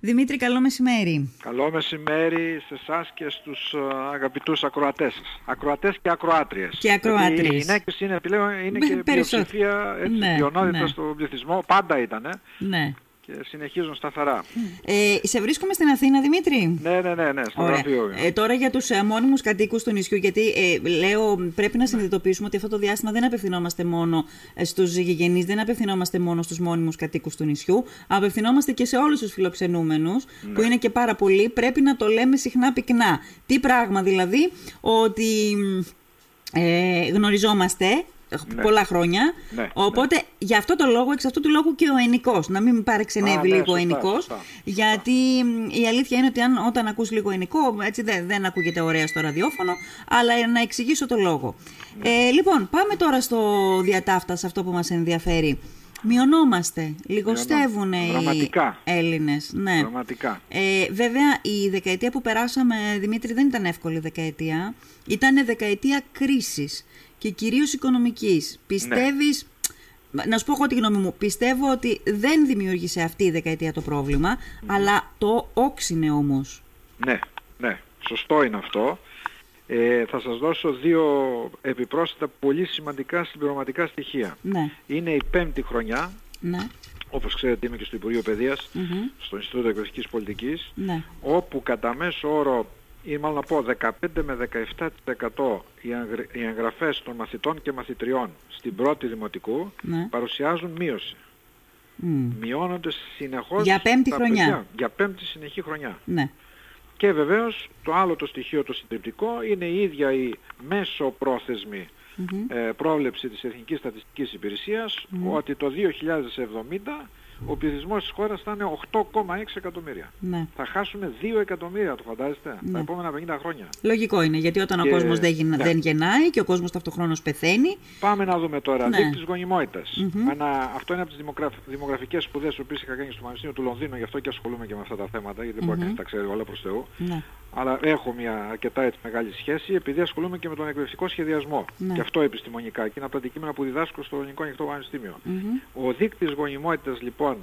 Δημήτρη, καλό μεσημέρι. Καλό μεσημέρι σε εσάς και στους αγαπητούς ακροατές. Ακροατές και ακροάτριες. Και ακροάτριε. Οι γυναίκες είναι, πλέον, είναι και πλειοψηφία, έτσι, ναι, ποιονότητα ναι. στον πληθυσμό. Πάντα ήταν. Ναι και συνεχίζουν σταθερά. Ε, σε βρίσκουμε στην Αθήνα, Δημήτρη; Ναι, ναι, ναι, ναι στο γραφείο. Ε, τώρα για τους ε, μόνιμους κατοίκους του νησιού, γιατί ε, λέω πρέπει να συνειδητοποιήσουμε ότι αυτό το διάστημα δεν απευθυνόμαστε μόνο ε, στους γηγενείς, δεν απευθυνόμαστε μόνο στους μόνιμους κατοίκους του νησιού. Απευθυνόμαστε και σε όλους τους φιλοξενούμενους, ναι. που είναι και πάρα πολλοί. Πρέπει να το λέμε συχνά πυκνά. Τι πράγμα δηλαδή, ότι ε, γνωριζόμαστε ναι. πολλά χρόνια. Ναι, Οπότε ναι. γι' αυτό το λόγο, εξ αυτού του λόγου και ο ενικός. Να μην παρεξενεύει λίγο ο ενικός. Γιατί η αλήθεια είναι ότι αν, όταν ακούς λίγο ενικό, έτσι δεν, δεν ακούγεται ωραία στο ραδιόφωνο, αλλά να εξηγήσω το λόγο. Ναι. Ε, λοιπόν, πάμε τώρα στο διατάφτα, σε αυτό που μας ενδιαφέρει. Μειωνόμαστε, λιγοστεύουν οι Έλληνες. Ναι. Ε, βέβαια, η δεκαετία που περάσαμε, Δημήτρη, δεν ήταν εύκολη δεκαετία. Ήταν δεκαετία κρίσης και κυρίως οικονομικής. Πιστεύεις, να σου πω εγώ τη γνώμη μου, πιστεύω ότι δεν δημιούργησε αυτή η δεκαετία το πρόβλημα, αλλά το όξινε όμως. Ναι, ναι, σωστό είναι αυτό. Ε, θα σας δώσω δύο επιπρόσθετα πολύ σημαντικά συμπληρωματικά στοιχεία. Ναι. Είναι η πέμπτη χρονιά, ναι. όπως ξέρετε είμαι και στο Υπουργείο Παιδείας, στο Ινστιτούτο Εκπαιδευτικής Πολιτικής, ναι. όπου κατά μέσο όρο ή μάλλον να πω 15 με 17% οι εγγραφές των μαθητών και μαθητριών στην πρώτη δημοτικού ναι. παρουσιάζουν μείωση. Mm. Μειώνονται συνεχώς για πέμπτη χρονιά. Παιδιά, για πέμπτη συνεχή χρονιά. Ναι. Και βεβαίως το άλλο το στοιχείο το συντριπτικό είναι η ίδια η μέσο πρόθεσμη ε, πρόβλεψη της Εθνικής Στατιστικής Υπηρεσίας ότι το 2070 ο πληθυσμός της χώρας θα είναι 8,6 εκατομμύρια. Ναι. Θα χάσουμε 2 εκατομμύρια, το φαντάζεστε, ναι. τα επόμενα 50 χρόνια. Λογικό είναι, γιατί όταν ο κόσμος δεν, ναι. δεν γεννάει και ο κόσμος ταυτοχρόνως πεθαίνει. Πάμε να δούμε τώρα. Ναι. Δείκτη γονιμότητας. Αυτό είναι από τις δημογραφ... δημογραφικέ σπουδές που είχα κάνει στο Πανεπιστήμιο του Λονδίνου, γι' αυτό και ασχολούμαι και με αυτά τα θέματα, γιατί δεν μπορεί να τα ξέρει όλα προς Θεού. Ναι. Αλλά έχω μια αρκετά έτσι, μεγάλη σχέση, επειδή ασχολούμαι και με τον εκπαιδευτικό σχεδιασμό. Ναι. Και αυτό επιστημονικά. Και είναι από τα αντικείμενα που διδάσκω στο Ελληνικό Ανοιχτό Πανεπιστήμιο. Ο δείκτης γονιμότητας λοιπόν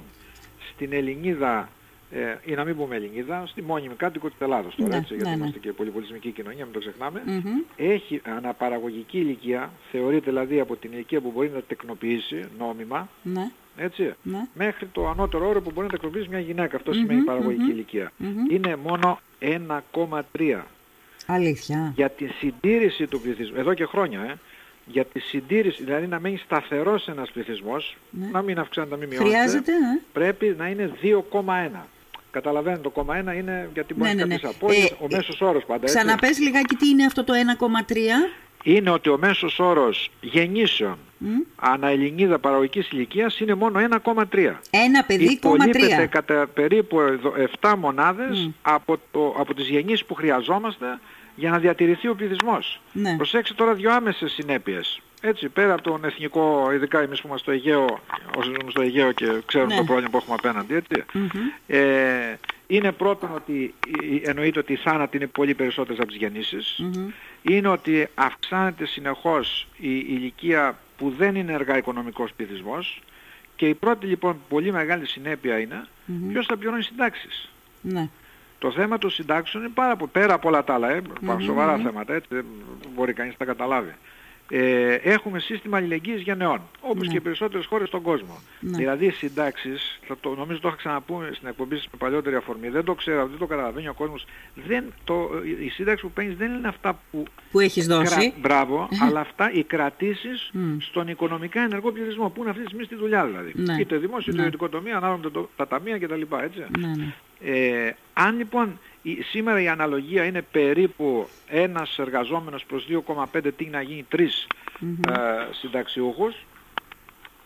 στην Ελληνίδα, ε, ή να μην πούμε Ελληνίδα, στη μόνιμη κάτοικο της Ελλάδος τώρα, ναι, έτσι, γιατί ναι, είμαστε και πολυπολιτισμική κοινωνία, μην το ξεχνάμε, έχει αναπαραγωγική ηλικία, θεωρείται δηλαδή από την ηλικία που μπορεί να τεκνοποιήσει νόμιμα, ναι. έτσι, ναι. μέχρι το ανώτερο όρο που μπορεί να τεκνοποιήσει μια γυναίκα. Αυτό σημαίνει παραγωγική ηλικία. Είναι μόνο 1,3. Αλήθεια. Για τη συντήρηση του πληθυσμού, εδώ και χρόνια, ε, για τη συντήρηση, δηλαδή να μείνει σταθερός ένας πληθυσμός, ναι. να μην αυξάνεται, να μην μειώνεται, Χρειάζεται, ε; πρέπει να είναι 2,1. Καταλαβαίνετε, το 0,1 είναι γιατί μπορεί ναι, να ναι, ναι. απώλειες, ο μέσος όρος πάντα. Έτσι. Ξαναπες λιγάκι τι είναι αυτό το 1,3. Είναι ότι ο μέσος όρος γεννήσεων mm. ανά Ελληνίδα παραγωγικής ηλικίας είναι μόνο 1,3. Ένα παιδί, 0,3. κατά περίπου 7 μονάδες mm. από, το, από τις γεννήσεις που χρειαζόμαστε για να διατηρηθεί ο πληθυσμός. Ναι. Προσέξτε τώρα δύο άμεσες συνέπειες. Έτσι, πέρα από τον εθνικό, ειδικά εμείς που είμαστε στο Αιγαίο, όσοι ζούμε στο Αιγαίο και ξέρουμε ναι. το πρόβλημα που έχουμε απέναντι, έτσι. Ε, είναι πρώτον ότι εννοείται ότι οι θάνατοι είναι πολύ περισσότερες από τις γεννήσεις. Είναι ότι αυξάνεται συνεχώς η ηλικία που δεν είναι εργά οικονομικός πληθυσμός. Και η πρώτη λοιπόν πολύ μεγάλη συνέπεια είναι ποιος θα πληρώνει συντάξεις. Ναι. Το θέμα των συντάξεων είναι πάρα πολύ, πέρα από όλα τα άλλα, ε, σοβαρά θέματα, έτσι, δεν μπορεί κανείς να τα καταλάβει. Ε, έχουμε σύστημα αλληλεγγύης γενεών, όπως Ναι. και οι περισσότερες χώρες στον κόσμο. Ναι. Δηλαδή οι συντάξεις, θα το, νομίζω το είχα ξαναπούμε στην εκπομπή σας με παλιότερη αφορμή, δεν το ξέρω, δεν το καταλαβαίνει ο κόσμος, δεν, το, η σύνταξη που παίρνεις δεν είναι αυτά που... Που έχεις δώσει. μπράβο, αλλά αυτά οι κρατήσεις Μμ. στον οικονομικά ενεργό πληθυσμό, που είναι αυτή τη στιγμή στη δουλειά δηλαδή. Ναι. Είτε δημόσιο είτε Ναι. ιδιωτικό τομέα, ανάλογα με το, τα ταμεία κτλ. Έτσι. Ναι, ναι. Ε, αν λοιπόν η- σήμερα η αναλογία είναι περίπου ένας εργαζόμενος προς 2,5 τι να γίνει 3 ε, συνταξιούχους,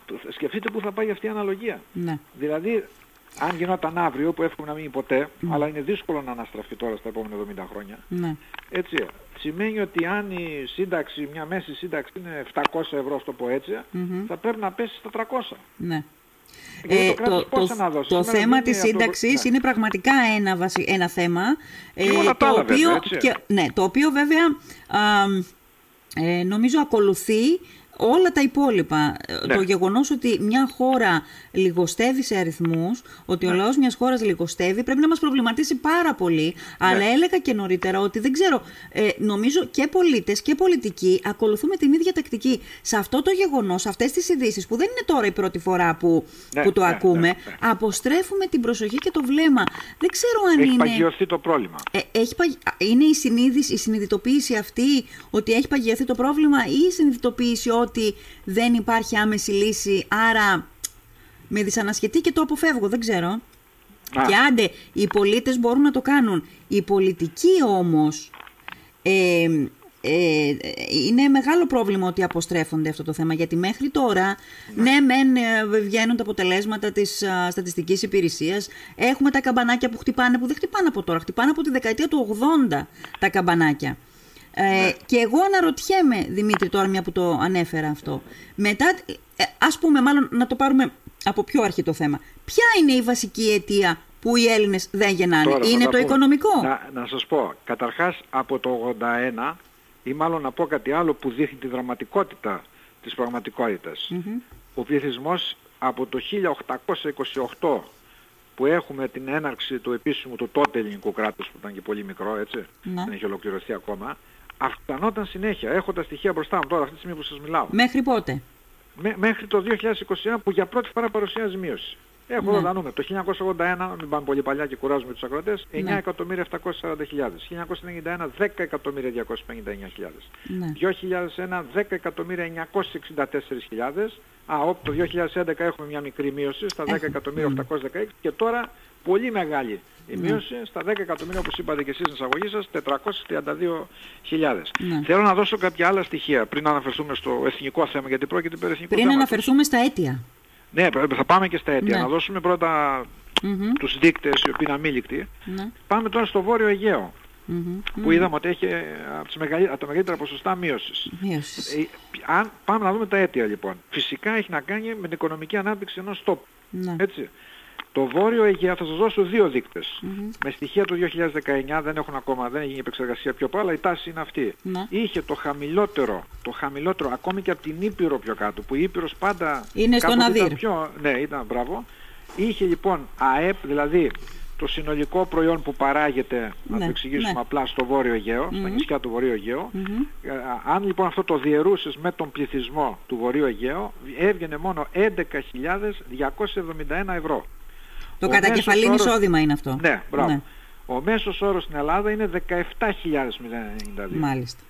το- σκεφτείτε πού θα πάει αυτή η αναλογία. ναι. Δηλαδή, αν γινόταν αύριο, που εύχομαι να μην είναι ποτέ, αλλά είναι δύσκολο να αναστραφεί τώρα στα επόμενα 70 χρόνια, ναι. έτσι, σημαίνει ότι αν η σύνταξη, μια μέση σύνταξη είναι 700 ευρώ, στο πω έτσι, Μμμ. θα πρέπει να πέσει στα 300. ναι. Γιατί Ε, το κράτος το, πόσα το, να δώσει. το Σήμερα θέμα δεν της είναι αυτό- σύνταξης ναι. είναι πραγματικά ένα, βασι... ένα θέμα ε, Και όλα τα το, άλλα, οποίο, βέβαια, έτσι. και, ναι, το οποίο βέβαια α, ε, νομίζω ακολουθεί όλα τα υπόλοιπα. Ε, ναι. Το γεγονός ότι μια χώρα λιγοστεύει σε αριθμούς, ότι ναι. ο λαός μιας χώρας λιγοστεύει, πρέπει να μας προβληματίσει πάρα πολύ. Ναι. Αλλά έλεγα και νωρίτερα ότι δεν ξέρω, ε, νομίζω και πολίτες και πολιτικοί ακολουθούμε την ίδια τακτική. Σε αυτό το γεγονός, αυτές τις ειδήσεις που δεν είναι τώρα η πρώτη φορά που, ναι, που το ακούμε, αποστρέφουμε την προσοχή και το βλέμμα. Δεν ξέρω αν έχει είναι... Έχει παγιωθεί το πρόβλημα. Ε, έχει Είναι η συνείδηση, η συνειδητοποίηση αυτή ότι έχει παγιωθεί το πρόβλημα ή η συνειδητοποίηση ότι δεν υπάρχει άμεση λύση, άρα με δυσανασχετεί και το αποφεύγω, δεν ξέρω. Και άντε, οι πολίτες μπορούν να το κάνουν. Οι πολιτικοί όμως, ε, ε, είναι μεγάλο πρόβλημα ότι αποστρέφονται αυτό το θέμα, γιατί μέχρι τώρα, ναι, μεν ε, βγαίνουν τα αποτελέσματα της α, στατιστικής υπηρεσίας, έχουμε τα καμπανάκια που χτυπάνε, που δεν χτυπάνε από τώρα, χτυπάνε από τη δεκαετία του 80 τα καμπανάκια. Ε, ναι. Και εγώ αναρωτιέμαι, Δημήτρη, τώρα μια που το ανέφερα αυτό. Μετά, ε, ας πούμε, μάλλον να το πάρουμε από πιο αρχή το θέμα. Ποια είναι η βασική αιτία που οι Έλληνες δεν γεννάνε; είναι το οικονομικό; Να, να σας πω, καταρχάς από το 81 ή μάλλον να πω κάτι άλλο που δείχνει τη δραματικότητα της πραγματικότητας. Ο πληθυσμός από το 1828 που έχουμε την έναρξη του επίσημου του τότε ελληνικού κράτους που ήταν και πολύ μικρό έτσι, ναι. δεν έχει ολοκληρωθεί ακόμα, αυξανόταν συνέχεια. Έχω τα στοιχεία μπροστά μου τώρα αυτή τη στιγμή που σας μιλάω. Μέχρι πότε; μέχρι το 2021 που για πρώτη φορά παρουσιάζει μείωση. Έχω εδώ ναι. τα νούμερα. Το 1981, μην πάμε πολύ παλιά και κουράζουμε τους ακροτές, 9.740.000. 1991, 10.259.000. Ναι. 2001, 10.964.000. Α, το 2011 έχουμε μια μικρή μείωση στα 10.816 και τώρα πολύ μεγάλη η ναι. μείωση στα 10 εκατομμύρια όπως είπατε και εσείς στην εισαγωγή σας 432.000. Ναι. Θέλω να δώσω κάποια άλλα στοιχεία πριν αναφερθούμε στο εθνικό θέμα γιατί πρόκειται περί εθνικού Πριν αναφερθούμε στα αίτια. Ναι, θα πάμε και στα αίτια. Ναι. Να δώσουμε πρώτα mm-hmm. τους δείκτες οι οποίοι είναι αμήλικτοι. Ναι. Πάμε τώρα στο Βόρειο Αιγαίο. Mm-hmm. Που είδαμε ότι έχει ε, από, μεγαλύτερα, τα μεγαλύτερα ποσοστά μείωσης. Ε, αν, πάμε να δούμε τα αίτια λοιπόν. Φυσικά έχει να κάνει με την οικονομική ανάπτυξη ενός τόπου. Ναι. Έτσι. Το Βόρειο Αιγαίο θα σας δώσω δύο δείκτες. Mm-hmm. Με στοιχεία του 2019 δεν έχουν ακόμα, δεν έχει επεξεργασία πιο πάνω, αλλά η τάση είναι αυτή. Ναι. Είχε το χαμηλότερο, το χαμηλότερο ακόμη και από την Ήπειρο πιο κάτω, που η Ήπειρος πάντα... Είναι στον Αδύρ. Πιο, ναι, ήταν μπράβο. Είχε λοιπόν ΑΕΠ, δηλαδή το συνολικό προϊόν που παράγεται, ναι, να το εξηγήσουμε ναι. απλά, στο Βόρειο Αιγαίο, mm-hmm. στα νησιά του Βορείου Αιγαίου. Mm-hmm. αν λοιπόν αυτό το διαιρούσες με τον πληθυσμό του Βορείου Αιγαίου, έβγαινε μόνο 11.271 ευρώ. Το κατακεφαλήν εισόδημα είναι αυτό. Ναι, μπράβο. Ναι. Ο μέσος όρος στην Ελλάδα είναι 17.092. Μάλιστα.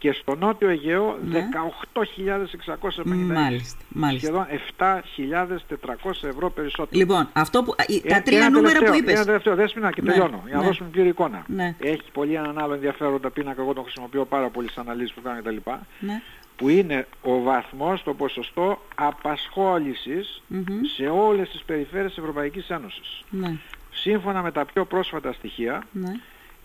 Και στο Νότιο Αιγαίο ναι. 18.650. Μάλιστα, μάλιστα. Σχεδόν 7.400 ευρώ περισσότερο. Λοιπόν, αυτό που, τα ε, τρία νούμερα τελευταίο, που είπες. Ένα τελευταίο, δέσποινα και ναι, τελειώνω, για να ναι. δώσουμε πλήρη εικόνα. Ναι. Έχει πολύ έναν άλλο ενδιαφέροντα πίνακα, εγώ τον χρησιμοποιώ πάρα πολύ στις αναλύσεις που κάνω κτλ. Ναι που είναι ο βαθμός, το ποσοστό απασχόλησης σε όλες τις περιφέρειες της Ευρωπαϊκής Ένωσης. Ναι. Σύμφωνα με τα πιο πρόσφατα στοιχεία, ναι.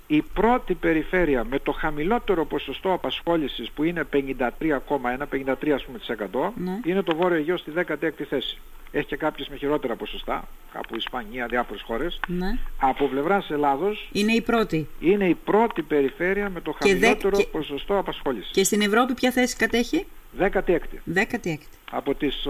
Η πρώτη περιφέρεια με το χαμηλότερο ποσοστό απασχόλησης που είναι 53,1, 53% ναι. είναι το Βόρειο Αιγαίο στη 16η θέση έχει και κάποιες με χειρότερα ποσοστά, κάπου Ισπανία, διάφορες χώρες. Ναι. Από πλευράς Ελλάδος είναι η πρώτη. Είναι η πρώτη περιφέρεια με το χαμηλότερο και... ποσοστό απασχόλησης. Και στην Ευρώπη ποια θέση κατέχει; 16η. 16η. Από τις,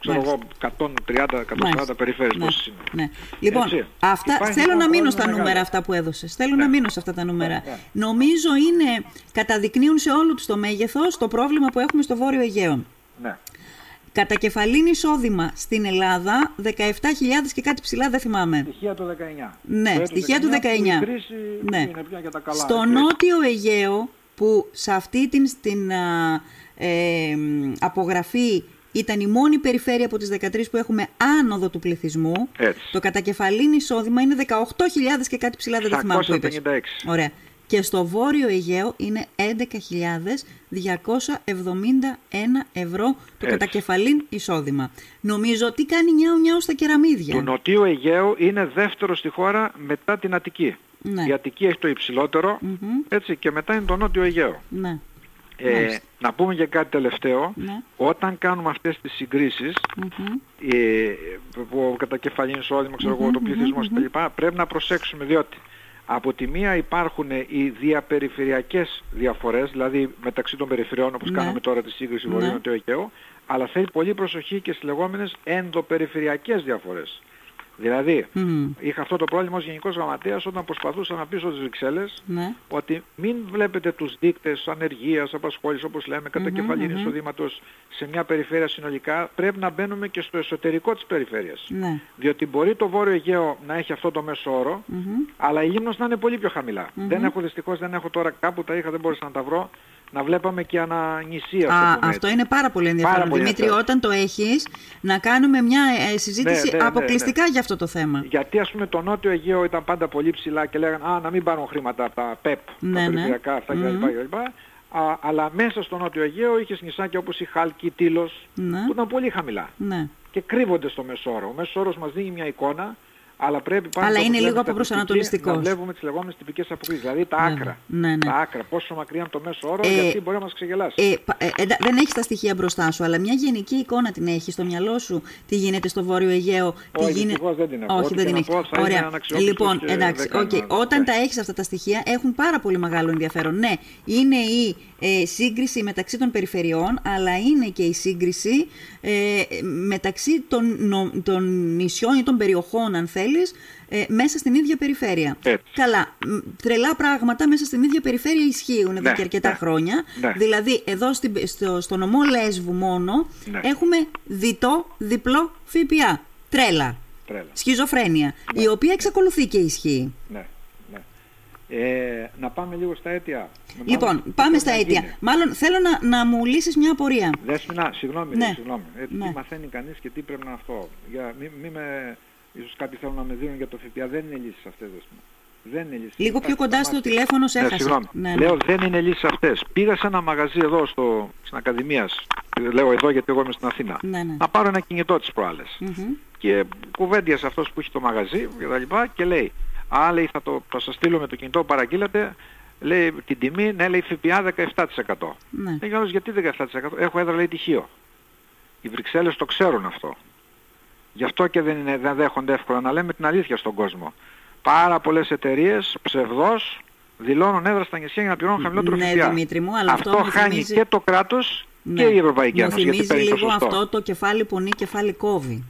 ξέρω εγώ, 130-140 περιφέρειες πόσες είναι. Ναι. Λοιπόν, αυτά, θέλω να μείνω στα νούμερα αυτά που έδωσες. Θέλω ναι. να μείνω σε αυτά τα νούμερα. Ναι. Νομίζω είναι, καταδεικνύουν σε όλο τους το μέγεθος το πρόβλημα που έχουμε στο Βόρειο Αιγαίο. Ναι. Κατά κεφαλήν εισόδημα στην Ελλάδα 17.000 και κάτι ψηλά δεν θυμάμαι. Στοιχεία του 19. Ναι, στοιχεία του 19. ναι. Είναι πια για τα καλά, Στο νότιο Αιγαίο που σε αυτή την στην, ε, απογραφή ήταν η μόνη περιφέρεια από τις 13 που έχουμε άνοδο του πληθυσμού. Έτσι. Το κατακεφαλήν εισόδημα είναι 18.000 και κάτι ψηλά δεν θυμάμαι που είπες. Ωραία και στο Βόρειο Αιγαίο είναι 11.271 ευρώ το κατακεφαλήν εισόδημα. Νομίζω ότι κάνει νιάου νιάου στα κεραμίδια. Το Νοτίο Αιγαίο είναι δεύτερο στη χώρα μετά την Αττική. Ναι. Η Αττική έχει το υψηλοτερο έτσι, και μετά είναι το Νότιο Αιγαίο. Ναι. Ε, να πούμε και κάτι τελευταίο. Ναι. Όταν κάνουμε αυτές τις συγκρίσεις, ε, που κατά κεφαλήν εισόδημα, ξέρω εγώ, το πληθυσμός κτλ. Πρέπει να προσέξουμε διότι Από τη μία υπάρχουν οι διαπεριφερειακές διαφορές, δηλαδή μεταξύ των περιφερειών όπως Ναι. κάναμε τώρα τη σύγκριση Ναι. Βορείου Αιγαίου, αλλά θέλει πολύ προσοχή και στις λεγόμενες ενδοπεριφερειακές διαφορές. Δηλαδή, Μμμ. είχα αυτό το πρόβλημα ως Γενικός Γραμματέας όταν προσπαθούσα να πείσω τις Βρυξέλλες Ναι. ότι μην βλέπετε τους δείκτες ανεργίας, απασχόλησης όπως λέμε, κατά Μμμ, κεφαλήν μμμ. εισοδήματος σε μια περιφέρεια συνολικά, πρέπει να μπαίνουμε και στο εσωτερικό της περιφέρειας. Ναι. Διότι μπορεί το Βόρειο Αιγαίο να έχει αυτό το μέσο όρο, Μμμ. αλλά η Λίμνος να είναι πολύ πιο χαμηλα Μμμ. Δεν έχω δυστυχώς, δεν έχω τώρα κάπου τα είχα, δεν μπόρεσα να τα βρω, να βλέπαμε και ανανησία. Α, αυτό είναι πάρα πολύ ενδιαφέρον. Πάρα πολύ Δημήτρη, ενδιαφέρον. όταν το έχεις, να κάνουμε μια ε, συζήτηση Ναι, ναι, ναι, αποκλειστικά για αυτό το θέμα. Γιατί ας πούμε το Νότιο Αιγαίο ήταν πάντα πολύ ψηλά και λέγανε «Α, να μην πάρουν χρήματα από τα ΠΕΠ, Ναι, τα ναι. περιφερειακά αυτά Μμμ. κλπ. κλπ. Α, αλλά μέσα στο Νότιο Αιγαίο είχες νησάκια όπως η Χάλκη, η Τήλος, Ναι. που ήταν πολύ χαμηλά Ναι. και κρύβονται στο μέσο όρο. Ο μέσος όρος μας δίνει μια εικόνα, αλλά πρέπει πάντα Αλλά όπως είναι λέμε λίγο στατιστική, αποπροσανατολιστικός. Να βλέπουμε τις λεγόμενες τυπικές αποκλίσεις, δηλαδή τα Ναι, άκρα. ναι, ναι. Τα άκρα, πόσο μακριά είναι το μέσο όρο, Ε, γιατί μπορεί να μας ξεγελάσει. Ε, πα- ε, εντα- δεν έχεις τα στοιχεία μπροστά σου, αλλά μια γενική εικόνα την έχεις στο μυαλό σου. Τι γίνεται στο Βόρειο Αιγαίο, τι Όχι, γίνεται. δυστυχώς δεν την έχω. Όχι, Ό,τι δεν και την να έχεις. πω θα είναι Ωραία. αναξιόπιστος Λοιπόν, και εντάξει, δεν οκ. κάνω- όταν ναι. τα έχεις αυτά τα στοιχεία, έχουν πάρα πολύ μεγάλο ενδιαφέρον. Ναι, είναι η ε, σύγκριση μεταξύ των περιφερειών, αλλά είναι και η σύγκριση ε, μεταξύ των, νο- των νησιών ή των περιοχών, αν θέλεις, ε, μέσα στην ίδια περιφέρεια. Έτσι. Καλά, μ, τρελά πράγματα μέσα στην ίδια περιφέρεια ισχύουν εδώ Ναι, και αρκετά ναι. χρόνια. Ναι. Δηλαδή, εδώ στην, στο, στο νομό Λέσβου μόνο Ναι. έχουμε διτό, διπλό ΦΠΑ. Τρέλα. Τρέλα. Σχιζοφρένεια. Η οποία εξακολουθεί και ισχύει. Ναι, ναι. Ε, να πάμε λίγο στα αίτια. Λοιπόν, Μάλλον, τι πάμε πρέπει στα να αίτια. γίνει. Μάλλον θέλω να, να μου λύσεις μια απορία. Δέσποινα, συγγνώμη, Ναι. ρε, συγγνώμη. Ε, Ναι. Τι μαθαίνει κανείς και τι πρέπει να αυτό. Για, μη, μη με, ίσως κάποιοι θέλουν να με δίνουν για το ΦΠΑ. Δεν είναι λύσεις αυτές, Δέσποινα. Δεν είναι λύσεις. Λίγο πιο Υπάρχει κοντά στα στο μάτια. τηλέφωνο σε Ναι, έχασα. συγγνώμη. Ναι, ναι. Λέω δεν είναι λύσεις αυτές. Πήγα σε ένα μαγαζί εδώ στο, στην Ακαδημίας. Λέω εδώ γιατί εγώ είμαι στην Αθήνα. Ναι, ναι. Να πάρω ένα κινητό τις προάλλες. Μμμ. Και κουβέντιασε αυτός που έχει το μαγαζί και τα λοιπά και λέει «Α, λέει, θα, το, θα σας στείλω με το κινητό που παραγγείλατε, λέει την τιμή, ναι, λέει ΦΠΑ 17%. Ναι. Λέει άλλος, γιατί 17%, έχω έδρα λέει τυχείο. Οι Βρυξέλλες το ξέρουν αυτό. Γι' αυτό και δεν, είναι, δεν δέχονται εύκολα να λέμε την αλήθεια στον κόσμο. Πάρα πολλές εταιρείες ψευδός δηλώνουν έδρα στα νησιά για να πληρώνουν χαμηλότερο Ναι, ΦΠΑ. Δημήτρη μου, αλλά αυτό μου χάνει θυμίζει- και το κράτος Ναι. και η Ευρωπαϊκή Μου Ένωση. γιατί θυμίζει παίρνει λίγο ποσοστό. αυτό το κεφάλι πονεί, κεφάλι κόβει.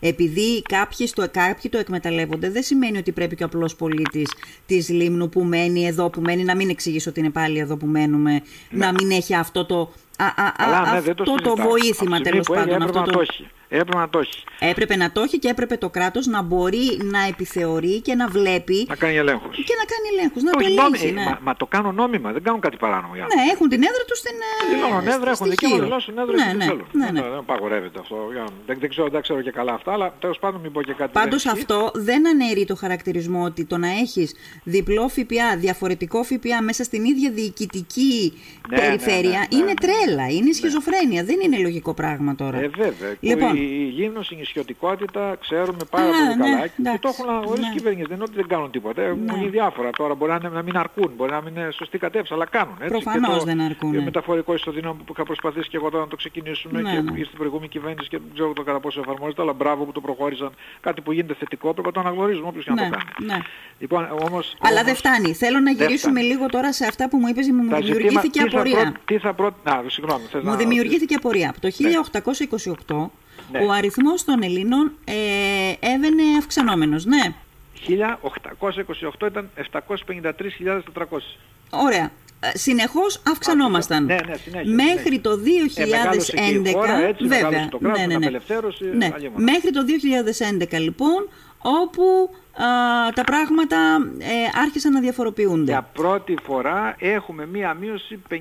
Επειδή κάποιοι, στο, κάποιοι το εκμεταλλεύονται, δεν σημαίνει ότι πρέπει και ο απλός πολίτης της Λίμνου που μένει εδώ που μένει, να μην εξηγήσω ότι είναι πάλι εδώ που μένουμε, να μην έχει αυτό το, α, α, α, Αλλά ναι, αυτό δεν το, το, συζητάω. βοήθημα Από τη στιγμή τέλος που έγινε, πάντων. Έπρεπε Αυτό να το... το έχει. Έπρεπε να το έχει. Έπρεπε να το έχει και έπρεπε το κράτος να μπορεί να επιθεωρεί και να βλέπει Να κάνει ελέγχους. και να κάνει ελέγχους, να το Όχι, ελέγχει. νόμι- ναι. μα, μα το κάνουν νόμιμα, δεν κάνουν κάτι παράνομο. οι άνθρωποι. Ναι, έχουν την έδρα τους στην. ε, Δηλώνουν έδρα, στο έχουν δικαίωμα να στοιχείο. δηλώσουν έδρα Ναι, και ναι, δεν θέλουν. ναι, ναι. Δεν, δεν απαγορεύεται αυτό. Για να- Δεν, δεν, ξέρω, δεν ξέρω και καλά αυτά, αλλά τέλος πάντων μην πω και κάτι. Πάντως δεν ισχύει. αυτό δεν αναιρεί το χαρακτηρισμό ότι το να έχεις διπλό ΦΠΑ, διαφορετικό ΦΠΑ μέσα στην ίδια διοικητική Ναι, ναι, περιφέρεια ναι, ναι, είναι ναι. τρέλα, είναι σχιζοφρένεια, δεν είναι λογικό πράγμα τώρα. Ε, βέβαια. Λοιπόν. Η, η Λίμνος, η νησιωτικότητα ξέρουμε πάρα Α, πολύ ναι, καλά. και εντάξει, το έχουν αναγνωρίσει ναι. οι κυβερνήσεις. Δεν είναι ότι δεν κάνουν τίποτα. Ε, Έχουν γίνει διάφορα. Τώρα μπορεί να, είναι- να μην αρκούν, μπορεί να μην είναι σωστή κατεύθυνση, αλλά κάνουν. Έτσι. Προφανώς και το, δεν αρκούν, Και ναι. μεταφορικό ισοδύναμο που είχα προσπαθήσει και εγώ τώρα να το ξεκινήσουμε Ναι, και ναι. ήρθε η προηγούμενη κυβέρνηση και δεν ξέρω το κατά πόσο εφαρμόζεται, αλλά μπράβο που το προχώρησαν. Κάτι που γίνεται θετικό πρέπει να το αναγνωρίζουμε όποιος και να Ναι, το κάνει. ναι. Λοιπόν, όμως, Αλλά όμως, δεν φτάνει. Θέλω να δεν γυρίσουμε φτάνει. λίγο τώρα σε αυτά που μου είπες, μου τα δημιουργήθηκε ζητήμα- τι θα απορία. πρό- Τι θα πρό... Α, συγγνώμη. θες Μου να- δημιουργήθηκε απορία. Από το 1828 Ναι. ο αριθμός των Ελλήνων ε, έβαινε αυξανόμενος. Ναι, 1828 ήταν 753.400. ωραία. Ε, Συνεχώς αυξανόμασταν. Ναι, ναι, συνέχεια, Μέχρι συνέχεια. το 2011, Ε, μεγάλωσε και η χώρα, έτσι, βέβαια, μεγάλωσε το κράτος, ναι, ναι, την ναι. απελευθέρωση, Ναι. άλλη μόνο. Μέχρι το 2011 λοιπόν, όπου α, τα πράγματα ε, άρχισαν να διαφοροποιούνται. Για πρώτη φορά έχουμε μία μείωση 50,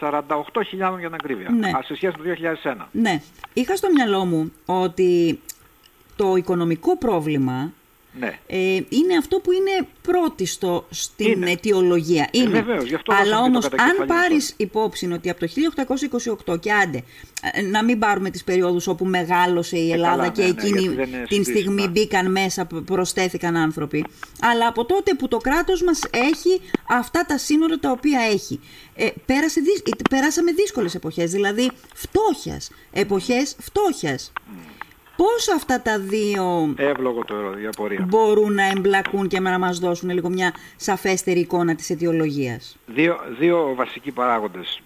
48.000 για την ακρίβεια. Ναι. Α, σε σχέση με το 2001. Ναι. Είχα στο μυαλό μου ότι το οικονομικό πρόβλημα Ναι. ε, είναι αυτό που είναι πρώτιστο στην Είναι. αιτιολογία. Είναι. βεβαίως, γι' αυτό Αλλά δώσαμε και το όμως αν κατακεφαλήν πάρεις υπόψη ότι από το 1828 και άντε ε, να μην πάρουμε τις περιόδους όπου μεγάλωσε η Ελλάδα καλά, και ναι, ναι, εκείνη γιατί δεν είναι την συγκρίσιμα. στιγμή μπήκαν μέσα, π- προσθέθηκαν άνθρωποι. Αλλά από τότε που το κράτος μας έχει αυτά τα σύνορα τα οποία έχει. Ε, πέρασε, δυσ- ε, πέρασαμε δύσκολες εποχές, δηλαδή φτώχειας. Εποχές φτώχειας. Πώς αυτά τα δύο Εύλογο το ερώτημα, η απορία. μπορούν να εμπλακούν και να μας δώσουν λίγο μια σαφέστερη εικόνα της αιτιολογίας; Δύο, δύο βασικοί παράγοντες.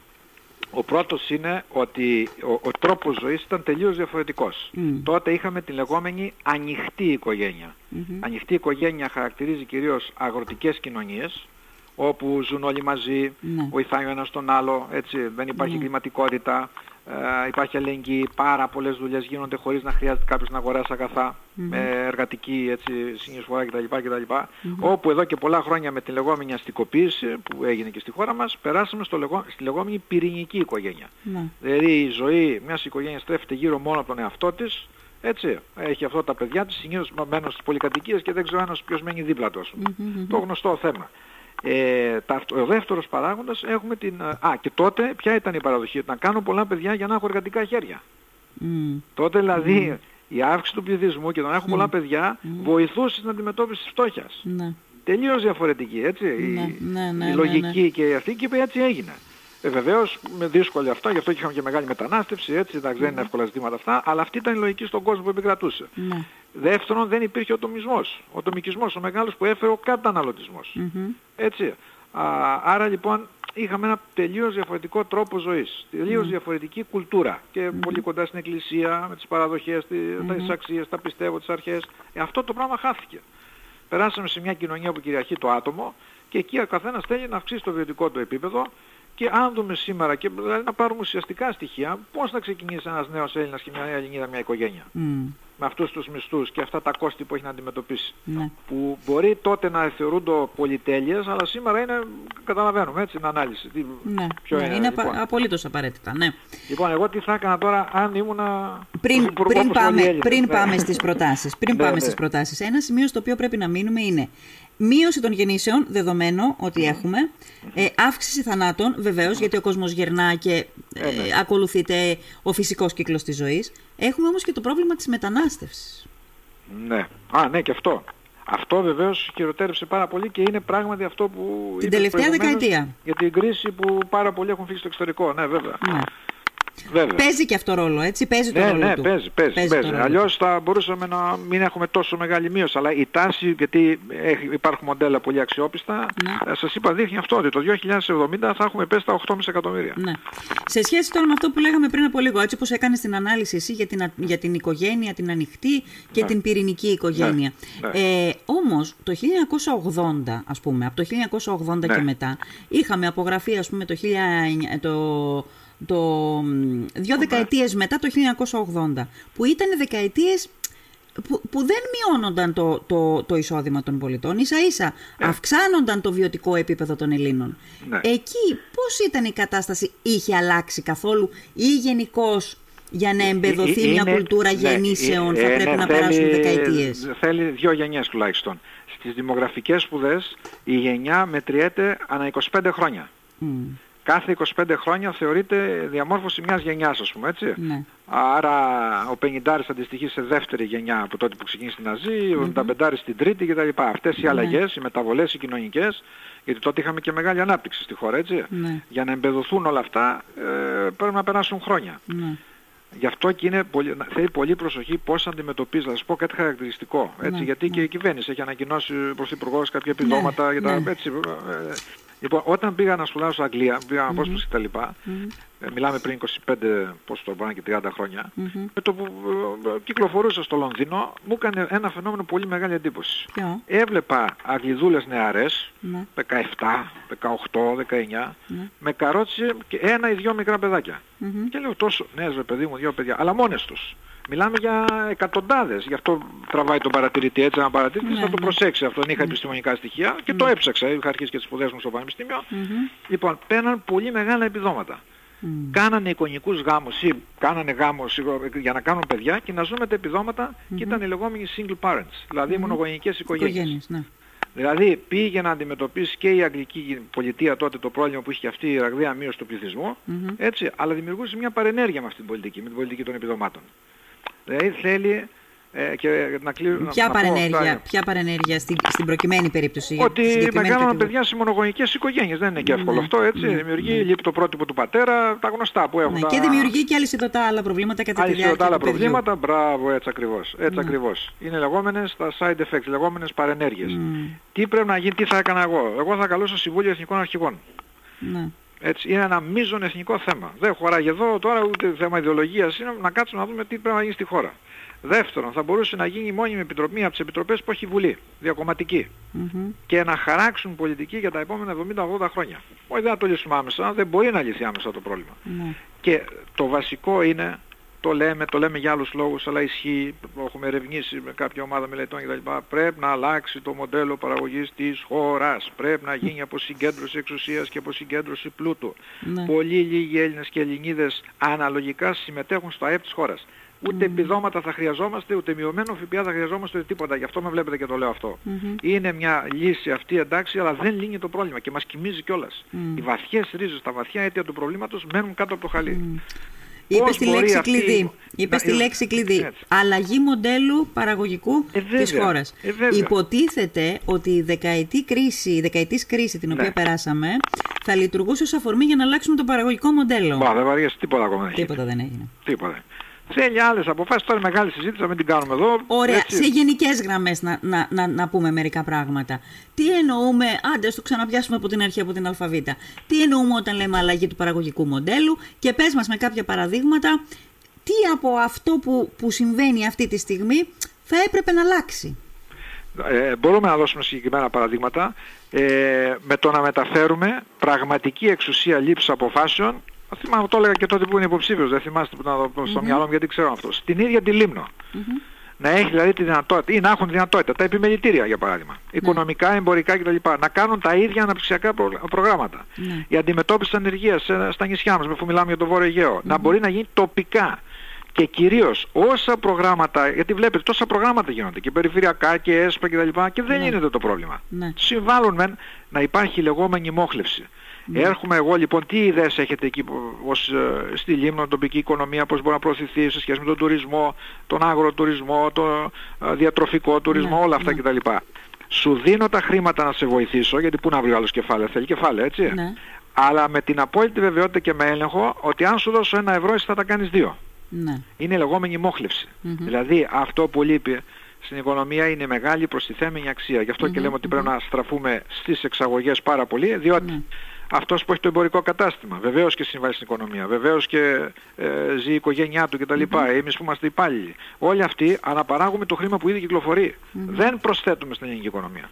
Ο πρώτος είναι ότι ο, ο τρόπος ζωής ήταν τελείως διαφορετικός. Τότε είχαμε την λεγόμενη ανοιχτή οικογένεια. Ανοιχτή οικογένεια χαρακτηρίζει κυρίως αγροτικές κοινωνίες, όπου ζουν όλοι μαζί, Ναι. βοηθάει ο ένας τον άλλο, έτσι, δεν υπάρχει κλιματικότητα, ε, υπάρχει αλληλεγγύη, πάρα πολλές δουλειές γίνονται χωρίς να χρειάζεται κάποιος να αγοράσει αγαθά, με εργατική έτσι, συνεισφορά κτλ. κτλ. Όπου εδώ και πολλά χρόνια με την λεγόμενη αστικοποίηση που έγινε και στη χώρα μας, περάσαμε στο λεγό, στη λεγόμενη πυρηνική οικογένεια. Ναι. Δηλαδή η ζωή μιας οικογένειας στρέφεται γύρω μόνο από τον εαυτό της, έτσι, έχει αυτό τα παιδιά της, συνήθως μένουν στις πολυκατοικίες και δεν ξέρω ένας ποιος μένει δίπλα του. ας πούμε. Το γνωστό θέμα. Ε, τα, ο δεύτερος παράγοντας έχουμε την... Α, και τότε ποια ήταν η παραδοχή, να κάνω πολλά παιδιά για να έχω εργατικά χέρια. Μμ. Τότε δηλαδή η αύξηση του πληθυσμού και το να έχω πολλά παιδιά βοηθούσε στην αντιμετώπιση της φτώχειας. Ναι. Τελείως διαφορετική, έτσι, η, Ναι, ναι, ναι, η ναι, λογική και αυτή και έτσι έγινε. Ε, βεβαίως με δύσκολη αυτά, γι' αυτό και είχαμε και μεγάλη μετανάστευση, έτσι, εντάξει, δεν είναι εύκολα ζητήματα αυτά, αλλά αυτή ήταν η λογική στον κόσμο που επικρατούσε. Ναι. Δεύτερον, δεν υπήρχε ο τομισμός. Ο τομικισμός, ο μεγάλος που έφερε ο καταναλωτισμός. Μμμ. Έτσι. Α, άρα λοιπόν είχαμε ένα τελείως διαφορετικό τρόπο ζωής, τελείως διαφορετική κουλτούρα και πολύ κοντά στην εκκλησία, με τις παραδοχές, τι- τις αξίες, τα πιστεύω, τις αρχές. Ε, αυτό το πράγμα χάθηκε. Περάσαμε σε μια κοινωνία που κυριαρχεί το άτομο και εκεί ο καθένας θέλει να αυξήσει το βιωτικό του επίπεδο και αν δούμε σήμερα και δηλαδή να πάρουμε ουσιαστικά στοιχεία, πώς θα ξεκινήσει ένας νέος Έλληνας και μια νέα Ελληνίδα μια οικογένεια Μμ. με αυτούς τους μισθούς και αυτά τα κόστη που έχει να αντιμετωπίσει. Ναι. Που μπορεί τότε να θεωρούνται πολυτέλειες, αλλά σήμερα είναι, καταλαβαίνουμε έτσι, την ανάλυση. Τι, Ναι. ποιο ναι. είναι, είναι λοιπόν. απα- απολύτως απαραίτητα. Ναι. Λοιπόν, εγώ τι θα έκανα τώρα αν ήμουνα Πριν, πρωθυπουργός πριν, όπως όλοι οι πάμε, Έλληνες. πριν Ναι. πάμε στις προτάσεις, πριν Ναι, πάμε ναι. στις προτάσεις, ένα σημείο στο οποίο πρέπει να μείνουμε είναι μείωση των γεννήσεων, δεδομένο ότι έχουμε, ε, αύξηση θανάτων, βεβαίως, γιατί ο κόσμος γερνά και ε, Ε, ναι. ακολουθείται ο φυσικός κύκλος της ζωής. Έχουμε όμως και το πρόβλημα της μετανάστευσης. Ναι. Α, ναι και αυτό. Αυτό βεβαίως χειροτέρεψε πάρα πολύ και είναι πράγματι αυτό που... Την είπες τελευταία προηγουμένως δεκαετία. Για την κρίση που πάρα πολλοί έχουν φύγει στο εξωτερικό. Ναι, βέβαια. Ναι. Βέβαια. Παίζει και αυτό ρόλο, έτσι, παίζει το Ναι, ρόλο ναι, του. παίζει, παίζει, το παίζει. ρόλο Αλλιώς θα μπορούσαμε να μην έχουμε τόσο μεγάλη μείωση. Αλλά η τάση, γιατί έχει, υπάρχουν μοντέλα πολύ αξιόπιστα, Ναι. ε, σας είπα δείχνει αυτό, ότι το 2070 θα έχουμε πέσει τα 8,5 εκατομμύρια. Ναι. Σε σχέση τώρα με αυτό που λέγαμε πριν από λίγο, έτσι όπως έκανες την ανάλυση εσύ για την, α- για την οικογένεια, την ανοιχτή και την πυρηνική οικογένεια. Ναι. Ε, όμως το 1980, ας πούμε, από το 1980 Ναι. και μετά, είχαμε απογραφεί, ας πούμε, το, 1900 το, το, μ, δύο Ναι. δεκαετίες μετά το 1980, που ήταν δεκαετίες που, που δεν μειώνονταν το, το, το εισόδημα των πολιτών, ίσα ίσα αυξάνονταν το βιωτικό επίπεδο των Ελλήνων. Ναι. Εκεί πώς ήταν η κατάσταση, είχε αλλάξει καθόλου ή γενικώς για να εμπεδοθεί Ε, μια είναι- κουλτούρα ναι, γεννήσεων θα ε, πρέπει ναι, να θέλει- περάσουν δεκαετίες; Θέλει δύο γενιές τουλάχιστον. Στις δημογραφικές σπουδές η γενιά μετριέται ανά 25 χρόνια. Μμ, Κάθε 25 χρόνια θεωρείται διαμόρφωση μιας γενιάς, ας πούμε, έτσι. ναι. Άρα ο 50 αντιστοιχεί σε δεύτερη γενιά από τότε που ξεκίνησε την Αζή, ο 95 στην τρίτη κτλ. Αυτές οι Ναι. αλλαγές, οι μεταβολές, οι κοινωνικές, γιατί τότε είχαμε και μεγάλη ανάπτυξη στη χώρα, έτσι. Ναι. Για να εμπεδοθούν όλα αυτά ε, πρέπει να περάσουν χρόνια. Ναι. Γι' αυτό και είναι πολύ, να- θέλει πολύ προσοχή πώς αντιμετωπίζεις. Θα σας πω κάτι χαρακτηριστικό. Έτσι, Ναι, γιατί ναι. και η κυβέρνηση έχει ανακοινώσει ο Πρωθυπουργός κάποια επιδόματα. για τα, ναι. έτσι, ε, λοιπόν, όταν πήγα να σπουδάσω στην Αγγλία, πήγα να απόσπαση κτλ. Ε, μιλάμε πριν 25, πόσο το πάνε και 30 χρόνια. Μμμ. Με το που ε, ε, κυκλοφορούσα στο Λονδίνο, μου έκανε ένα φαινόμενο πολύ μεγάλη εντύπωση. Ποιο; Έβλεπα Αγγλιδούλες νεαρές, Ναι. 17, 18, 19, Ναι. με καρότσι και ένα ή δυο μικρά παιδάκια. Μμμ. Και λέω τόσο νέες ρε παιδί μου, δύο παιδιά, αλλά μόνες τους. Μιλάμε για εκατοντάδες, γι' αυτό τραβάει τον παρατηρητή έτσι, ένα παρατηρητής Ναι, θα το ναι. προσέξει αυτό, δεν είχα επιστημονικά στοιχεία και το έψαξα, είχα αρχίσει και τις σπουδές μου στο πανεπιστήμιο. Μμμ. Λοιπόν, παίρναν πολύ μεγάλα επιδόματα. Μμ. Κάνανε εικονικούς γάμους ή κάνανε γάμους για να κάνουν παιδιά και να ζουν με τα επιδόματα και ήταν οι λεγόμενοι single parents, δηλαδή μονογονικές οικογένειες. Οικογένειες, ναι. Δηλαδή πήγε να αντιμετωπίσει και η αγγλική πολιτεία τότε το πρόβλημα που είχε και αυτή η ραγδαία μείωση του πληθυσμού, Μμμ. έτσι, αλλά δημιουργούσε μια παρενέργεια με αυτή την πολιτική, με την πολιτική των επιδομάτων. Δηλαδή θέλει ε, και να κλείσω, ποια, να παρενέργεια, πω, ποια παρενέργεια στην, στην προκειμένη περίπτωση. Ότι μεγάλωναν παιδιά σε μονογονικές οικογένειες. Δεν είναι και εύκολο ναι, αυτό έτσι. Ναι, δημιουργεί ναι. λείπει το πρότυπο του πατέρα, τα γνωστά που έχουν. Ναι, τα... Και δημιουργεί και αλυσιδωτά άλλα προβλήματα κατά τη διάρκεια. άλλα προβλήματα, μπράβο, έτσι ακριβώς. Έτσι ναι. ακριβώς. Είναι λεγόμενες τα side effects, λεγόμενες παρενέργειες. Mm. Τι πρέπει να γίνει, τι θα έκανα εγώ. Εγώ θα καλούσα Συμβούλιο Εθνικών Αρχηγών. Ναι. Έτσι, είναι ένα μείζον εθνικό θέμα. Δεν χωράει εδώ τώρα ούτε θέμα ιδεολογίας είναι να κάτσουμε να δούμε τι πρέπει να γίνει στη χώρα. Δεύτερον, θα μπορούσε να γίνει μόνιμη επιτροπή από τις επιτροπές που έχει Βουλή, διακομματική. Mm-hmm. Και να χαράξουν πολιτική για τα επόμενα 70-80 χρόνια. Όχι δεν θα το λύσουμε άμεσα, δεν μπορεί να λυθεί άμεσα το πρόβλημα. Mm-hmm. Και το βασικό είναι, το λέμε, το λέμε για άλλους λόγους, αλλά ισχύει, το έχουμε ερευνήσει με κάποια ομάδα μελετών κτλ. Πρέπει να αλλάξει το μοντέλο παραγωγής της χώρας. Πρέπει να γίνει αποσυγκέντρωση εξουσίας και αποσυγκέντρωση πλούτου. Mm-hmm. Πολλοί λίγοι Έλληνες και Ελληνίδες αναλογικά συμμετέχουν στο ΑΕΠ της χώρας. Ούτε mm. επιδόματα θα χρειαζόμαστε, ούτε μειωμένο ΦΠΑ θα χρειαζόμαστε, ούτε τίποτα. Γι' αυτό με βλέπετε και το λέω αυτό. Mm-hmm. Είναι μια λύση αυτή εντάξει, αλλά δεν λύνει το πρόβλημα και μας κοιμίζει κιόλας. Mm. Οι βαθιές ρίζες, τα βαθιά αίτια του προβλήματος μένουν κάτω από το χαλί. Mm. Είπες τη λέξη αυτή... κλειδί. Είπες τη λέξη κλειδί. Αλλαγή μοντέλου παραγωγικού ε, της χώρας. Ε, Υποτίθεται ότι η δεκαετή κρίση, η δεκαετής κρίση την οποία ναι. περάσαμε θα λειτουργούσε ως αφορμή για να αλλάξουμε το παραγωγικό μοντέλο. Μπα, δεν βαριέσαι τίποτα ακόμα. Τίποτα δεν έγινε. Τίποτα. Θέλει άλλες αποφάσεις. Τώρα μεγάλη συζήτηση, να μην την κάνουμε εδώ. Ωραία. Έτσι. Σε γενικές γραμμές να, να, να, να, πούμε μερικά πράγματα. Τι εννοούμε, άντε, το ξαναπιάσουμε από την αρχή, από την ΑΒ. Τι εννοούμε όταν λέμε αλλαγή του παραγωγικού μοντέλου και πες μας με κάποια παραδείγματα, τι από αυτό που, που συμβαίνει αυτή τη στιγμή θα έπρεπε να αλλάξει; Ε, μπορούμε να δώσουμε συγκεκριμένα παραδείγματα ε, με το να μεταφέρουμε πραγματική εξουσία λήψης αποφάσεων Θυμάμαι, το έλεγα και τότε που είναι υποψήφιος, δεν θυμάστε που ήταν στο mm-hmm. μυαλό μου γιατί ξέρω αυτό. Στην ίδια τη Λίμνο. Mm-hmm. Να έχει δηλαδή τη δυνατότητα ή να έχουν δυνατότητα τα επιμελητήρια για παράδειγμα, mm-hmm. οικονομικά, εμπορικά κτλ. Να κάνουν τα ίδια αναπτυξιακά προ... προγράμματα. Mm-hmm. Η αντιμετώπιση της ανεργίας στα νησιά μας, αφού μιλάμε για το Βόρειο Αιγαίο, να μπορεί να γίνει τοπικά. Και κυρίως όσα προγράμματα, γιατί βλέπετε τόσα προγράμματα γίνονται και περιφερειακά και έσπα κτλ. Και, και δεν είναι το πρόβλημα. Συμβάλλουν μεν να υπάρχει λεγόμενη μόχλευση. Mm. Έρχομαι εγώ λοιπόν, τι ιδέες έχετε εκεί ως, ε, στη Λίμνο, τοπική οικονομία, πώς μπορεί να προωθηθεί σε σχέση με τον τουρισμό, τον αγροτουρισμό, τον ε, διατροφικό τουρισμό, ναι, όλα αυτά ναι. κτλ. Σου δίνω τα χρήματα να σε βοηθήσω, γιατί πού να βρει άλλος κεφάλαιο, θέλει κεφάλαιο, έτσι. Ναι. Αλλά με την απόλυτη βεβαιότητα και με έλεγχο ότι αν σου δώσω ένα ευρώ εσύ θα τα κάνεις δύο. Ναι. Είναι η λεγόμενη Δηλαδή αυτό που λείπει στην οικονομία είναι μεγάλη προστιθέμενη αξία. Γι' αυτο και λέμε ότι πρέπει να στραφούμε στις εξαγωγές πάρα πολύ, διότι αυτός που έχει το εμπορικό κατάστημα. Βεβαίως και συμβάζει στην οικονομία. Βεβαίως και ε, ζει η οικογένειά του κτλ. Mm-hmm. Εμείς που είμαστε υπάλληλοι. Όλοι αυτοί αναπαράγουμε το χρήμα που ήδη κυκλοφορεί. Δεν προσθέτουμε στην ελληνική οικονομία.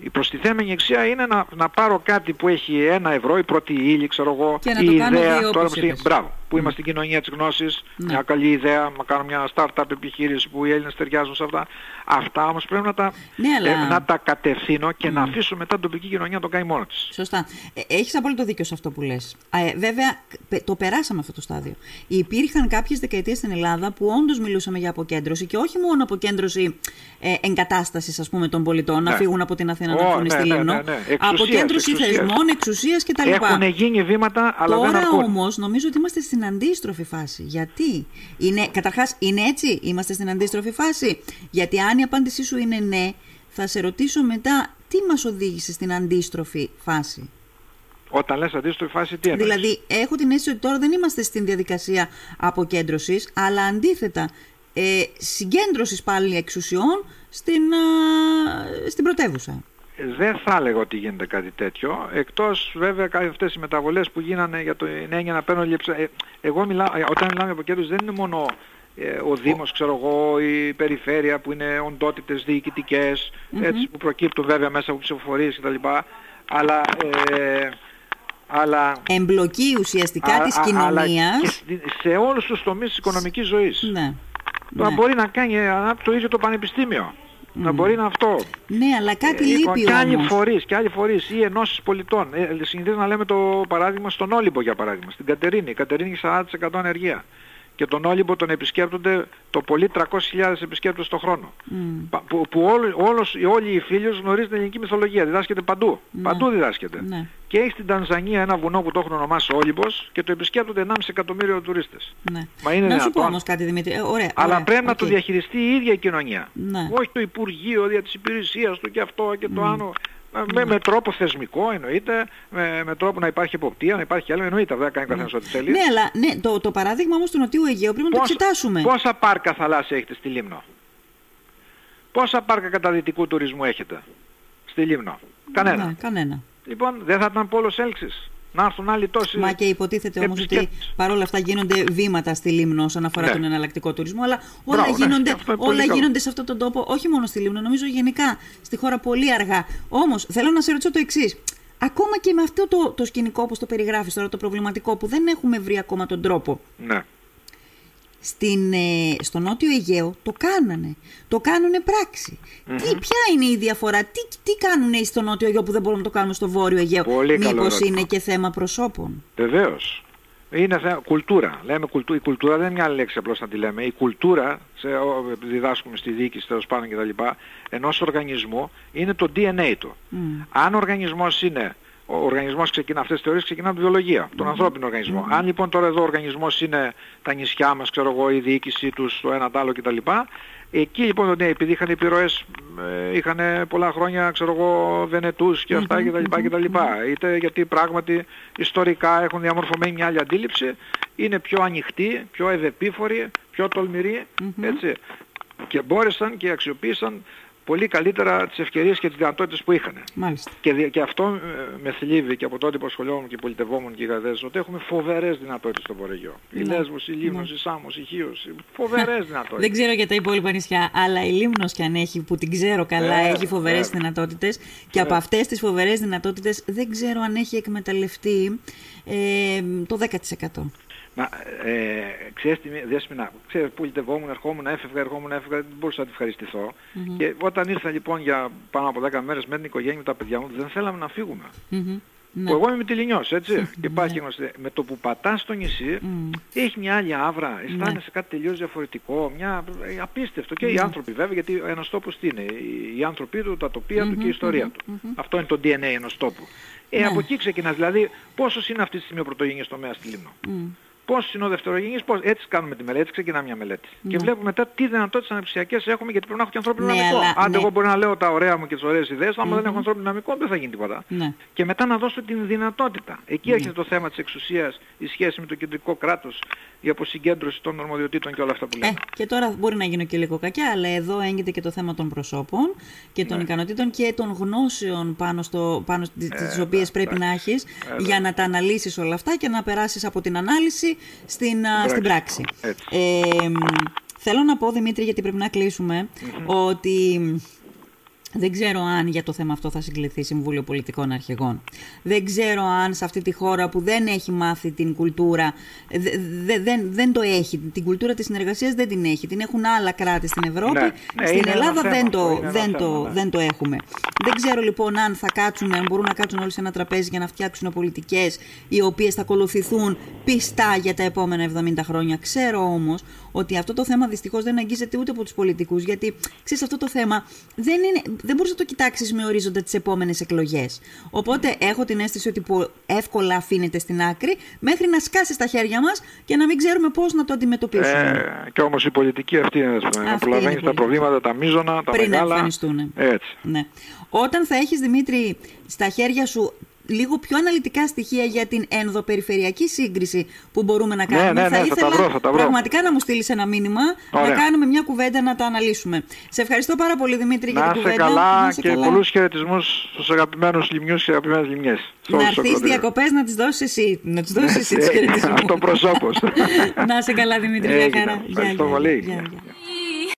Η προστιθέμενη αξία είναι να, να πάρω κάτι που έχει ένα ευρώ, η πρώτη ύλη, ξέρω εγώ, η ιδέα. Τώρα που, μπράβο, που mm. είμαστε στην κοινωνία της γνώσης, ναι. μια καλή ιδέα, να κάνω μια startup επιχείρηση που οι Έλληνες ταιριάζουν σε αυτά. Αυτά όμως πρέπει να τα, ναι, αλλά... ε, να τα κατευθύνω και mm. να αφήσω μετά την τοπική κοινωνία να το κάνει μόνο της. Σωστά. Ε, έχεις απόλυτο δίκιο σε αυτό που λες. Ε, βέβαια, το περάσαμε αυτό το στάδιο. Υπήρχαν κάποιες δεκαετίες στην Ελλάδα που όντως μιλούσαμε για αποκέντρωση και όχι μόνο αποκέντρωση ε, εγκατάστασης ας πούμε των πολιτών, ναι. να φύγουν από την Αθήνα oh, να έρθουν στη ναι, Λίμνο. Ναι, ναι, ναι. Αποκέντρωση θεσμών, εξουσίας κτλ. Έχουν γίνει βήματα, αλλά Τώρα δεν αρκούν. όμως νομίζω ότι είμαστε στην αντίστροφη φάση. Γιατί; Είναι, καταρχάς, είναι έτσι, είμαστε στην αντίστροφη φάση; Γιατί αν η απάντησή σου είναι ναι, θα σε ρωτήσω μετά τι μας οδήγησε στην αντίστροφη φάση; Όταν λες αντίστροφη φάση τι εννοείς; Δηλαδή έχω την αίσθηση ότι τώρα δεν είμαστε στην διαδικασία αποκέντρωσης, αλλά αντίθετα ε, συγκέντρωσης πάλι εξουσιών στην, στην πρωτεύουσα δεν θα έλεγα ότι γίνεται κάτι τέτοιο, εκτός βέβαια κάποιες αυτές οι μεταβολές που γίνανε για το έννοια να παίρνω λήψη. Ε, εγώ μιλάω, ε, όταν μιλάμε από κέντρους δεν είναι μόνο ε, ο Δήμος, ξέρω εγώ, η περιφέρεια που είναι οντότητες διοικητικές, έτσι, που προκύπτουν βέβαια μέσα από ψηφοφορίες κτλ. Αλλά... Ε, αλλά, Εμπλοκή ουσιαστικά α, της κοινωνίας. σε όλους τους τομείς της οικονομικής ζωής. Ναι. ναι. μπορεί να κάνει το ίδιο το πανεπιστήμιο. Να μπορεί να αυτό. Ναι, αλλά κάτι ε, λείπει όμως. Και άλλοι φορείς, και άλλοι φορείς ή ενώσεις πολιτών. Ε, συνηθίζουμε να λέμε το παράδειγμα στον Όλυμπο για παράδειγμα, στην Κατερίνη. Η Κατερίνη έχει 40% ανεργία. Και τον Όλυμπο τον επισκέπτονται το πολύ 300.000 επισκέπτες το χρόνο. Mm. Που, που όλος, όλοι οι φίλοι γνωρίζουν την ελληνική μυθολογία. Διδάσκεται παντού. Ναι. Παντού διδάσκεται. Ναι. Και έχει στην Τανζανία ένα βουνό που το έχουν ονομάσει Όλυμπος και το επισκέπτονται 1,5 εκατομμύριο τουρίστες. Ναι. Μα είναι να σου πω όμως κάτι Δημήτρη. Ε, ωραία, Αλλά ωραία, πρέπει okay. να το διαχειριστεί η ίδια η κοινωνία. Ναι. Όχι το Υπουργείο δια της υπηρεσίας του και αυτό και το mm. άλλο. Με, με, τρόπο θεσμικό εννοείται, με, με τρόπο να υπάρχει εποπτεία, να υπάρχει άλλο εννοείται. Δεν κάνει καθένας ό,τι θέλει. Ναι, αλλά ναι, το, το παράδειγμα όμως του Νοτιού Αιγαίου πρέπει να το εξετάσουμε. Πόσα πάρκα θαλάσσια έχετε στη Λίμνο, Πόσα πάρκα καταδυτικού τουρισμού έχετε στη Λίμνο, Κανένα. Ναι, κανένα. Λοιπόν, δεν θα ήταν πόλος έλξης. Να έρθουν άλλοι τόσοι. Μα και υποτίθεται όμως ότι παρόλα αυτά γίνονται βήματα στη Λίμνο όσον αφορά ναι. τον εναλλακτικό τουρισμό. Αλλά όλα, ναι, γίνονται, όλα γίνονται σε αυτόν τον τόπο, όχι μόνο στη Λίμνο, νομίζω γενικά στη χώρα πολύ αργά. Όμως θέλω να σε ρωτήσω το εξής. Ακόμα και με αυτό το, το σκηνικό όπως το περιγράφεις τώρα, το προβληματικό που δεν έχουμε βρει ακόμα τον τρόπο. Ναι στην, ε, στο Νότιο Αιγαίο το κάνανε. Το κάνουνε πράξη. Τι, ποια είναι η διαφορά, τι, τι κάνουν στο Νότιο Αιγαίο που δεν μπορούμε να το κάνουμε στο Βόρειο Αιγαίο; Πολύ Μήπως είναι και θέμα προσώπων; Βεβαίως. Είναι θέμα, κουλτούρα. Λέμε κουλτού, η κουλτούρα δεν είναι μια λέξη απλώς να τη λέμε. Η κουλτούρα, σε, διδάσκουμε στη διοίκηση τέλος πάντων κτλ. ενός οργανισμού είναι το DNA του. Αν ο οργανισμός είναι ο οργανισμός ξεκινά, αυτές τις θεωρίες ξεκινάνε από τη βιολογία, τον ανθρώπινο οργανισμό. Αν λοιπόν τώρα εδώ ο οργανισμός είναι τα νησιά μας, ξέρω εγώ, η διοίκησή τους, το ένα το άλλο κτλ. Εκεί λοιπόν, ναι, επειδή είχαν επιρροές, ε, είχαν πολλά χρόνια, ξέρω εγώ, Βενετούς και αυτά κτλ. κτλ. Είτε γιατί πράγματι ιστορικά έχουν διαμορφωμένη μια άλλη αντίληψη, είναι πιο ανοιχτοί, πιο ευεπίφοροι, πιο τολμηροί, έτσι. Και μπόρεσαν και αξιοποίησαν πολύ καλύτερα τις ευκαιρίες και τις δυνατότητες που είχαν. Μάλιστα. Και, και αυτό ε, με θλίβει και από τότε που ασχολιόμουν και πολιτευόμουν και γαδές, ότι έχουμε φοβερές δυνατότητες στο Βορεγιό. Ναι. Η Λέσβος, η Λίμνος, ναι. η Σάμος, η Χίος, φοβερές δυνατότητες. Δεν ξέρω για τα υπόλοιπα νησιά, αλλά η Λίμνος κι αν έχει, που την ξέρω καλά, ε, έχει φοβερές ε, δυνατότητες και από αυτές τις φοβερές δυνατότητες δεν ξέρω αν έχει εκμεταλλευτεί ε, το 10%. Μα, ε, ξέρεις τι, Δέσποινα, ξέρεις που λυτευόμουν, ερχόμουν, έφευγα, ερχόμουν, έφευγα, δεν μπορούσα να τη ευχαριστηθώ. Mm-hmm. Και όταν ήρθα λοιπόν για πάνω από 10 μέρες με την οικογένεια με τα παιδιά μου, δεν θέλαμε να φύγουμε. Mm-hmm. Ναι. Εγώ είμαι με τη Λινιός, έτσι. Ναι. Και υπάρχει γνωστή. Με το που πατάς στο νησί, mm. έχει μια άλλη άβρα, αισθάνεσαι ναι. κάτι τελείως διαφορετικό, μια ε, απίστευτο. Και οι ναι. άνθρωποι βέβαια, γιατί ένας τόπος τι είναι, οι άνθρωποι του, τα τοπία mm-hmm, του και η ιστορία του. Αυτό είναι το DNA ενός τόπου. Ε, από εκεί ξεκινάς, δηλαδή πόσος είναι αυτής της στιγμή ο πρωτογενής τομέας στη Λίμνο; Πώς είναι ο δευτερογενής, πώς. Έτσι κάνουμε τη μελέτη, έτσι ξεκινάμε μια μελέτη. Ναι. Και βλέπουμε μετά τι δυνατότητες αναπτυξιακές έχουμε γιατί πρέπει να έχω και ανθρώπινο ναι, δυναμικό. Αν ναι. εγώ μπορώ να λέω τα ωραία μου και τις ωραίες ιδέες, άμα mm-hmm. δεν έχω ανθρώπινο δυναμικό δεν θα γίνει τίποτα. Ναι. Και μετά να δώσω την δυνατότητα. Εκεί έρχεται το θέμα της εξουσίας, η σχέση με το κεντρικό κράτος, η αποσυγκέντρωση των ορμοδιοτήτων και όλα αυτά που λέμε. Ε, και τώρα μπορεί να γίνω και λίγο κακιά, αλλά εδώ έγκυται και το θέμα των προσώπων και των ναι. ικανοτήτων και των γνώσεων πάνω, στο, πάνω στις ε, οποίες πρέπει να έχεις ε, για να τα αναλύσεις όλα αυτά και να περάσεις από την ανάλυση στην, στην πράξη. Ε, θέλω να πω, Δημήτρη, γιατί πρέπει να κλεισουμε ότι δεν ξέρω αν για το θέμα αυτό θα συγκληθεί Συμβούλιο Πολιτικών Αρχηγών. Δεν ξέρω αν σε αυτή τη χώρα που δεν έχει μάθει την κουλτούρα, δεν, δεν το έχει, την κουλτούρα της συνεργασίας δεν την έχει. Την έχουν άλλα κράτη στην Ευρώπη. Ναι, ναι, στην Ελλάδα δεν, το, δεν, το, ναι. δεν το έχουμε. Δεν ξέρω λοιπόν αν θα κάτσουν, αν μπορούν να κάτσουν όλοι σε ένα τραπέζι για να φτιάξουν πολιτικές οι οποίες θα ακολουθηθούν πιστά για τα επόμενα 70 χρόνια. Ξέρω όμως ότι αυτό το θέμα δυστυχώς δεν αγγίζεται ούτε από τους πολιτικούς, γιατί ξέρεις αυτό το θέμα δεν, είναι, δεν μπορείς να το κοιτάξεις με ορίζοντα τις επόμενες εκλογές. Οπότε έχω την αίσθηση ότι εύκολα αφήνεται στην άκρη μέχρι να σκάσει στα χέρια μας και να μην ξέρουμε πώς να το αντιμετωπίσουμε. Ε, και όμως η πολιτική αυτή είναι, να προλαβαίνεις τα προβλήματα, τα μείζωνα, τα Πριν μεγάλα. εμφανιστούν. Έτσι. Ναι. Όταν θα έχεις, Δημήτρη, στα χέρια σου λίγο πιο αναλυτικά στοιχεία για την ενδοπεριφερειακή σύγκριση που μπορούμε να κάνουμε. Ναι, ναι, θα ναι, ήθελα θα τα βρω, θα τα βρω. πραγματικά να μου στείλεις ένα μήνυμα, να κάνουμε μια κουβέντα να τα αναλύσουμε. Σε ευχαριστώ πάρα πολύ Δημήτρη για την κουβέντα. Καλά να σε καλά και πολλούς χαιρετισμούς στους αγαπημένους λιμιούς και αγαπημένες λιμιές. Να έρθεις διακοπές να τις δώσεις εσύ. Να τις δώσεις εσύ τι χαιρετισμού. Αυτό προσώπω. να σε καλά Δημήτρη, για χαρά. Ευχαριστώ πολύ.